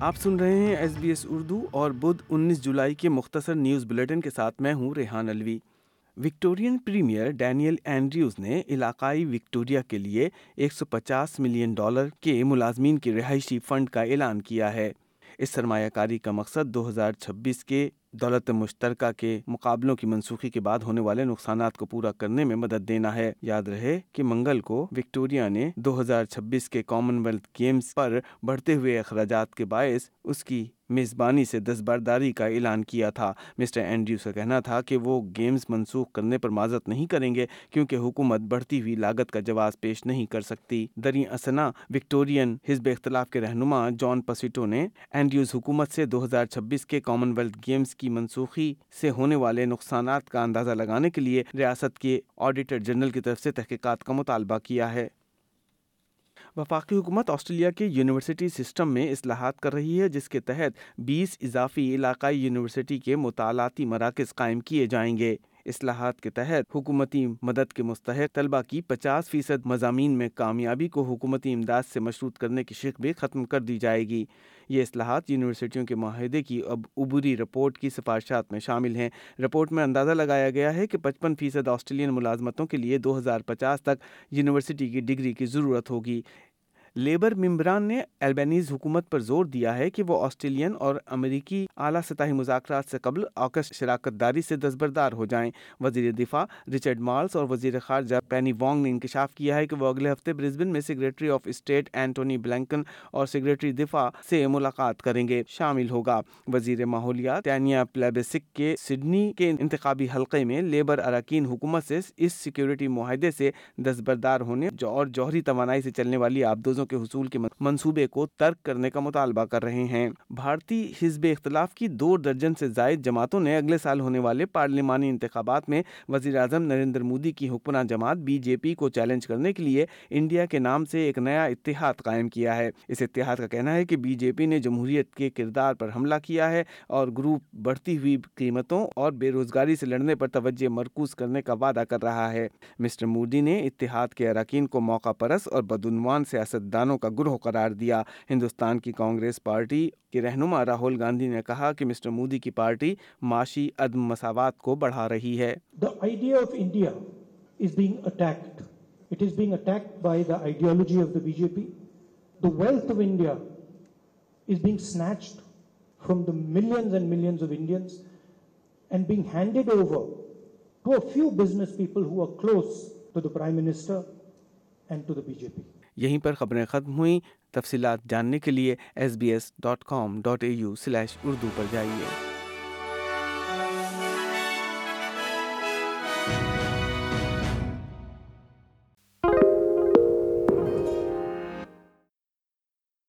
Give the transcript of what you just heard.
آپ سن رہے ہیں ایس بی ایس اردو اور بدھ انیس جولائی کے مختصر نیوز بلیٹن کے ساتھ میں ہوں Rehan Alvi Victorian premier Daniel Andrews نے علاقائی وکٹوریا کے لیے ایک سو پچاس ملین ڈالر کے ملازمین کی رہائشی فنڈ کا اعلان کیا ہے۔ اس سرمایہ کاری کا مقصد دو ہزار چھبیس کے دولت مشترکہ کے مقابلوں کی منسوخی کے بعد ہونے والے نقصانات کو پورا کرنے میں مدد دینا ہے۔ یاد رہے کہ منگل کو وکٹوریا نے دو ہزار چھبیس کے کامن ویلتھ گیمز پر بڑھتے ہوئے اخراجات کے باعث اس کی میزبانی سے دستبرداری کا اعلان کیا تھا۔ مسٹر اینڈریوز کا کہنا تھا کہ وہ گیمز منسوخ کرنے پر معذرت نہیں کریں گے کیونکہ حکومت بڑھتی ہوئی لاگت کا جواز پیش نہیں کر سکتی۔ دری اسنا وکٹورین حزب اختلاف کے رہنما جان پسیٹو نے اینڈریوز حکومت سے دو ہزار چھبیس کے کامن ویلتھ گیمز کی منسوخی سے ہونے والے نقصانات کا اندازہ لگانے کے لیے ریاست کے آڈیٹر جنرل کی طرف سے تحقیقات کا مطالبہ کیا ہے۔ وفاقی حکومت آسٹریلیا کے یونیورسٹی سسٹم میں اصلاحات کر رہی ہے، جس کے تحت بیس اضافی علاقائی یونیورسٹی کے مطالعاتی مراکز قائم کیے جائیں گے۔ اصلاحات کے تحت حکومتی مدد کے مستحق طلبہ کی پچاس فیصد مضامین میں کامیابی کو حکومتی امداد سے مشروط کرنے کی شک بھی ختم کر دی جائے گی۔ یہ اصلاحات یونیورسٹیوں کے معاہدے کی اب عبوری رپورٹ کی سفارشات میں شامل ہیں۔ رپورٹ میں اندازہ لگایا گیا ہے کہ پچپن فیصد آسٹریلین ملازمتوں کے لیے دو ہزار پچاس تک یونیورسٹی کی ڈگری کی ضرورت ہوگی۔ لیبر ممبران نے البینیز حکومت پر زور دیا ہے کہ وہ آسٹریلین اور امریکی اعلیٰ سطحی مذاکرات سے قبل آکش شراکت داری سے دستبردار ہو جائیں۔ وزیر دفاع رچرڈ مارلس اور وزیر خارجہ پینی وانگ نے انکشاف کیا ہے کہ وہ اگلے ہفتے برسبن میں secretary of state Antony Blinken اور سیکریٹری دفاع سے ملاقات کریں گے، شامل ہوگا۔ وزیر ماحولیات تینیا پلیبسک کے سڈنی کے انتخابی حلقے میں لیبر اراکین حکومت سے اس سیکیورٹی معاہدے سے دستبردار ہونے اور جوہری توانائی سے چلنے والی آبدوز آبدوزوں کے حصول کے منصوبے کو ترک کرنے کا مطالبہ کر رہے ہیں۔ بھارتی حزب اختلاف کی دو درجن سے زائد جماعتوں نے اگلے سال ہونے والے پارلیمانی انتخابات میں وزیر اعظم نریندر مودی کی حکمراں جماعت بی جے پی کو چیلنج کرنے کے لیے انڈیا کے نام سے ایک نیا اتحاد قائم کیا ہے۔ اس اتحاد کا کہنا ہے کہ بی جے پی نے جمہوریت کے کردار پر حملہ کیا ہے اور گروپ بڑھتی ہوئی قیمتوں اور بے روزگاری سے لڑنے پر توجہ مرکوز کرنے کا وعدہ کر رہا ہے۔ مسٹر مودی نے اتحاد کے اراکین کو موقع پرس اور بدعنوان سیاست کا گروہ قرار دیا۔ ہندوستان کی کانگریس پارٹی کے رہنما راہل گاندھی نے کہا کہ مسٹر مودی کی پارٹی معاشی عدم مساوات کو بڑھا رہی ہے۔ ہندوستان یہیں پر خبریں ختم ہوئیں۔ تفصیلات جاننے کے لیے S B S dot com dot A U slash Urdu پر جائیے۔